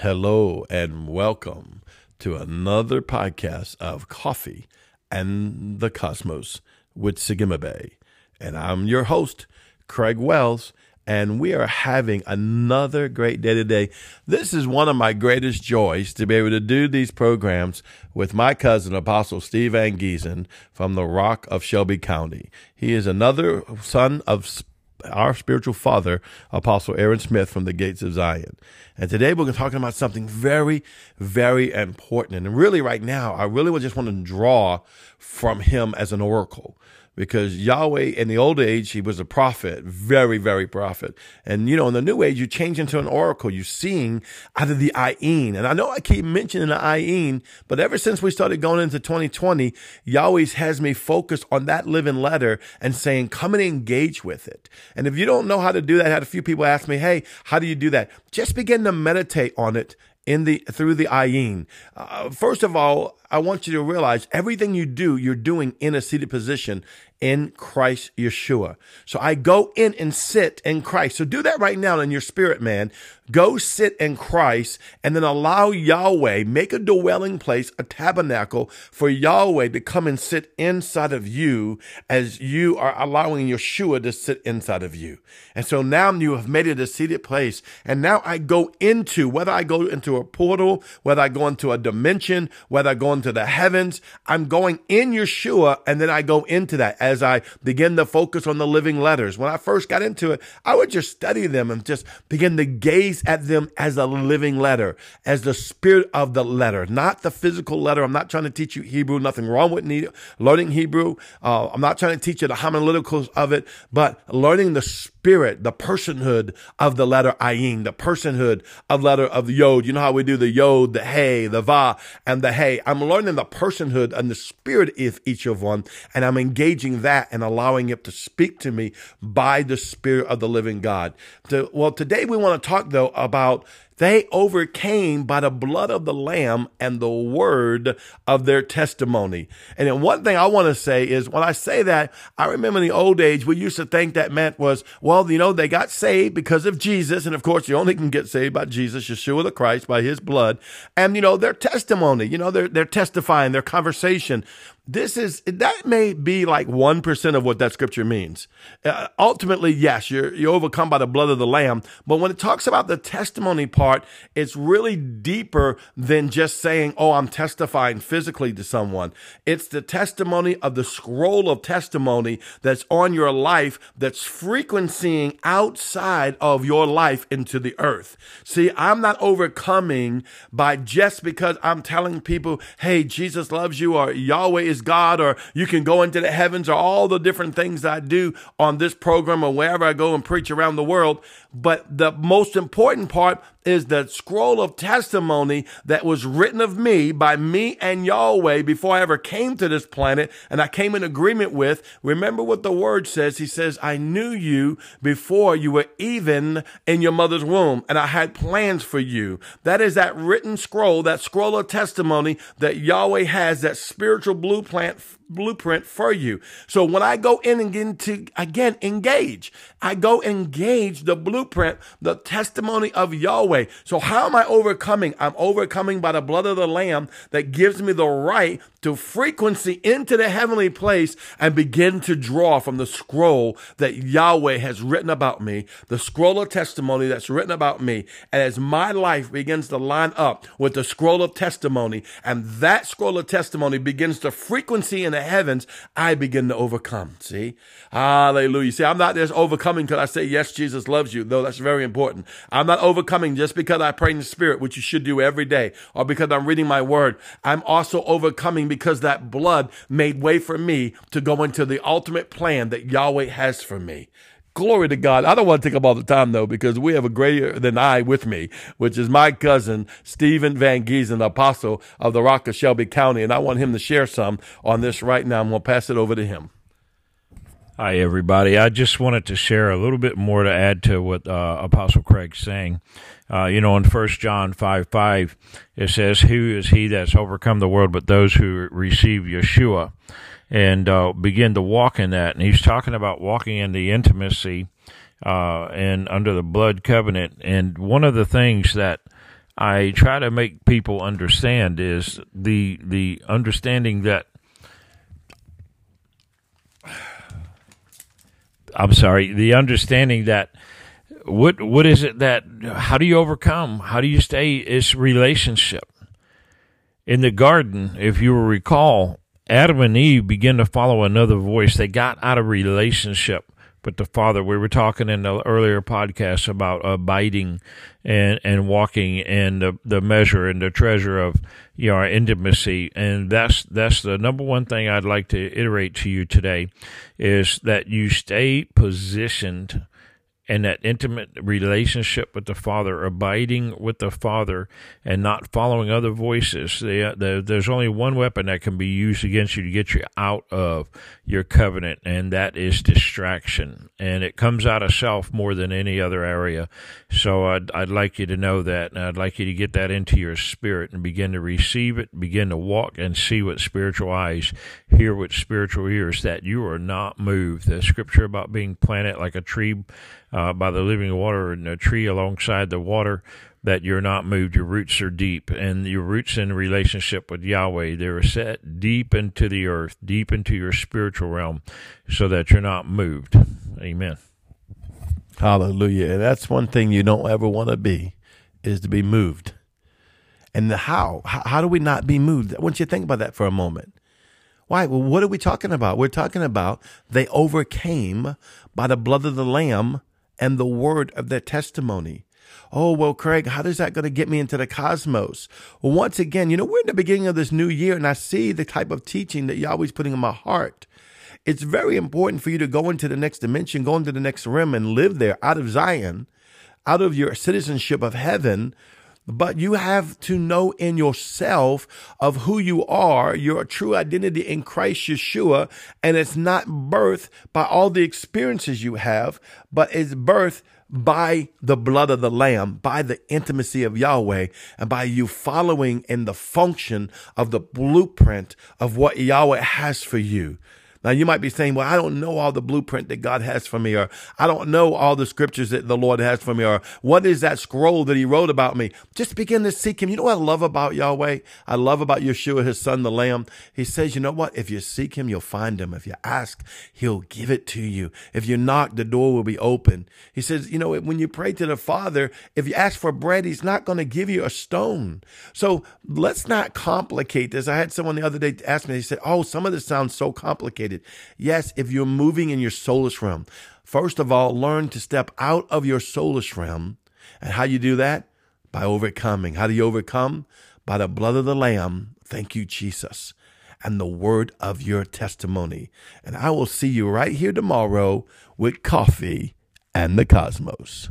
Hello and welcome to another podcast of Coffee and the Cosmos with Sagima Bay. And I'm your host, Craig Wells, and we are having another great day today. This is one of my greatest joys to be able to do these programs with my cousin, Apostle Steve Van Giesen from the Rock of Shelby County. He is another son of our spiritual father, Apostle Aaron Smith from the Gates of Zion. And today we're going to talking about something very, very important. And really, right now, I really would just want to draw from him as an oracle because Yahweh in the old age, he was a prophet, very, very prophet. And, you know, in the new age, you change into an oracle. You're seeing out of the Ayin. And I know I keep mentioning the Ayin, but ever since we started going into 2020, Yahweh has me focused on that living letter and saying, come and engage with it. And if you don't know how to do that, I had a few people ask me, hey, how do you do that? Just begin to meditate on it in the through the ayin. Uh, first of all, I want you to realize everything you do, you're doing in a seated position in Christ Yeshua. So I go in and sit in Christ. So do that right now in your spirit, man. Go sit in Christ and then allow Yahweh, make a dwelling place, a tabernacle for Yahweh to come and sit inside of you as you are allowing Yeshua to sit inside of you. And so now you have made it a seated place. And now I go into, whether I go into a portal, whether I go into a dimension, whether I go into the heavens, I'm going in Yeshua and then I go into that as I begin to focus on the living letters. When I first got into it, I would just study them and just begin to gaze at them as a living letter, as the spirit of the letter, not the physical letter. I'm not trying to teach you Hebrew. Nothing wrong with learning Hebrew. Uh, I'm not trying to teach you the homileticals of it, but learning the spirit, the personhood of the letter Ayin, the personhood of letter of Yod. You know how we do the Yod, the Hey, the Va, and the Hey. I'm learning the personhood and the spirit of each of one, and I'm engaging that and allowing it to speak to me by the spirit of the living God. Well, today we want to talk though about they overcame by the blood of the Lamb and the word of their testimony. And then one thing I want to say is when I say that, I remember in the old age, we used to think that meant was, well, you know, they got saved because of Jesus. And of course, you only can get saved by Jesus, Yeshua the Christ, by his blood. And, you know, their testimony, you know, they're, they're testifying, their conversation this is that may be like 1% of what that scripture means uh, ultimately yes you're you're overcome by the blood of the lamb but when it talks about the testimony part it's really deeper than just saying oh i'm testifying physically to someone it's the testimony of the scroll of testimony that's on your life that's frequencying outside of your life into the earth see i'm not overcoming by just because i'm telling people hey jesus loves you or yahweh is God, or you can go into the heavens, or all the different things I do on this program or wherever I go and preach around the world. But the most important part is the scroll of testimony that was written of me by me and Yahweh before I ever came to this planet and I came in agreement with. Remember what the word says. He says, I knew you before you were even in your mother's womb and I had plans for you. That is that written scroll, that scroll of testimony that Yahweh has, that spiritual blueprint blueprint for you. So when I go in and get into, again, engage, I go engage the blueprint, the testimony of Yahweh. So how am I overcoming? I'm overcoming by the blood of the Lamb that gives me the right to frequency into the heavenly place and begin to draw from the scroll that Yahweh has written about me, the scroll of testimony that's written about me. And as my life begins to line up with the scroll of testimony, and that scroll of testimony begins to frequency in the heavens, I begin to overcome. See? Hallelujah. See, I'm not just overcoming because I say, yes, Jesus loves you, though that's very important. I'm not overcoming just because I pray in the spirit, which you should do every day, or because I'm reading my word. I'm also overcoming because that blood made way for me to go into the ultimate plan that Yahweh has for me. Glory to God. I don't want to take up all the time though, because we have a greater than I with me, which is my cousin, Stephen Van Giesen, apostle of the Rock of Shelby County. And I want him to share some on this right now. I'm going to pass it over to him. Hi, everybody. I just wanted to share a little bit more to add to what uh, Apostle Craig's saying. Uh, you know, in First John 5 5, it says, Who is he that's overcome the world but those who receive Yeshua? and uh, begin to walk in that. And he's talking about walking in the intimacy uh, and under the blood covenant. And one of the things that I try to make people understand is the the understanding that I'm sorry, the understanding that what what is it that how do you overcome? How do you stay this relationship? In the garden, if you will recall, Adam and Eve began to follow another voice. They got out of relationship with the Father. We were talking in the earlier podcast about abiding and and walking and the, the measure and the treasure of you know our intimacy, and that's that's the number one thing I'd like to iterate to you today is that you stay positioned and that intimate relationship with the Father, abiding with the Father, and not following other voices. The, uh, the, there's only one weapon that can be used against you to get you out of your covenant, and that is distraction. And it comes out of self more than any other area. So I'd, I'd like you to know that, and I'd like you to get that into your spirit and begin to receive it, begin to walk and see with spiritual eyes, hear with spiritual ears, that you are not moved. The scripture about being planted like a tree uh, by the living water in a tree alongside the water that you're not moved. Your roots are deep, and your roots in relationship with Yahweh, they're set deep into the earth, deep into your spiritual realm, so that you're not moved. Amen. Hallelujah. And that's one thing you don't ever want to be, is to be moved. And the how, how do we not be moved? I want you to think about that for a moment. Why? Well, what are we talking about? We're talking about they overcame by the blood of the Lamb and the word of their testimony. Oh, well, Craig, how is that going to get me into the cosmos? Well, once again, you know, we're in the beginning of this new year and I see the type of teaching that Yahweh's putting in my heart. It's very important for you to go into the next dimension, go into the next realm and live there out of Zion, out of your citizenship of heaven. But you have to know in yourself of who you are, your true identity in Christ Yeshua. And it's not birth by all the experiences you have, but it's birth by the blood of the Lamb, by the intimacy of Yahweh, and by you following in the function of the blueprint of what Yahweh has for you. Now you might be saying, well, I don't know all the blueprint that God has for me, or I don't know all the scriptures that the Lord has for me, or what is that scroll that he wrote about me? Just begin to seek him. You know what I love about Yahweh? I love about Yeshua, his son, the Lamb. He says, you know what? If you seek him, you'll find him. If you ask, he'll give it to you. If you knock, the door will be open. He says, you know, when you pray to the Father, if you ask for bread, he's not going to give you a stone. So let's not complicate this. I had someone the other day ask me, they said, oh, some of this sounds so complicated. Yes, if you're moving in your soulish realm, first of all, learn to step out of your soulish realm. And how do you do that? By overcoming. How do you overcome? By the blood of the Lamb. Thank you, Jesus. And the word of your testimony. And I will see you right here tomorrow with coffee and the cosmos.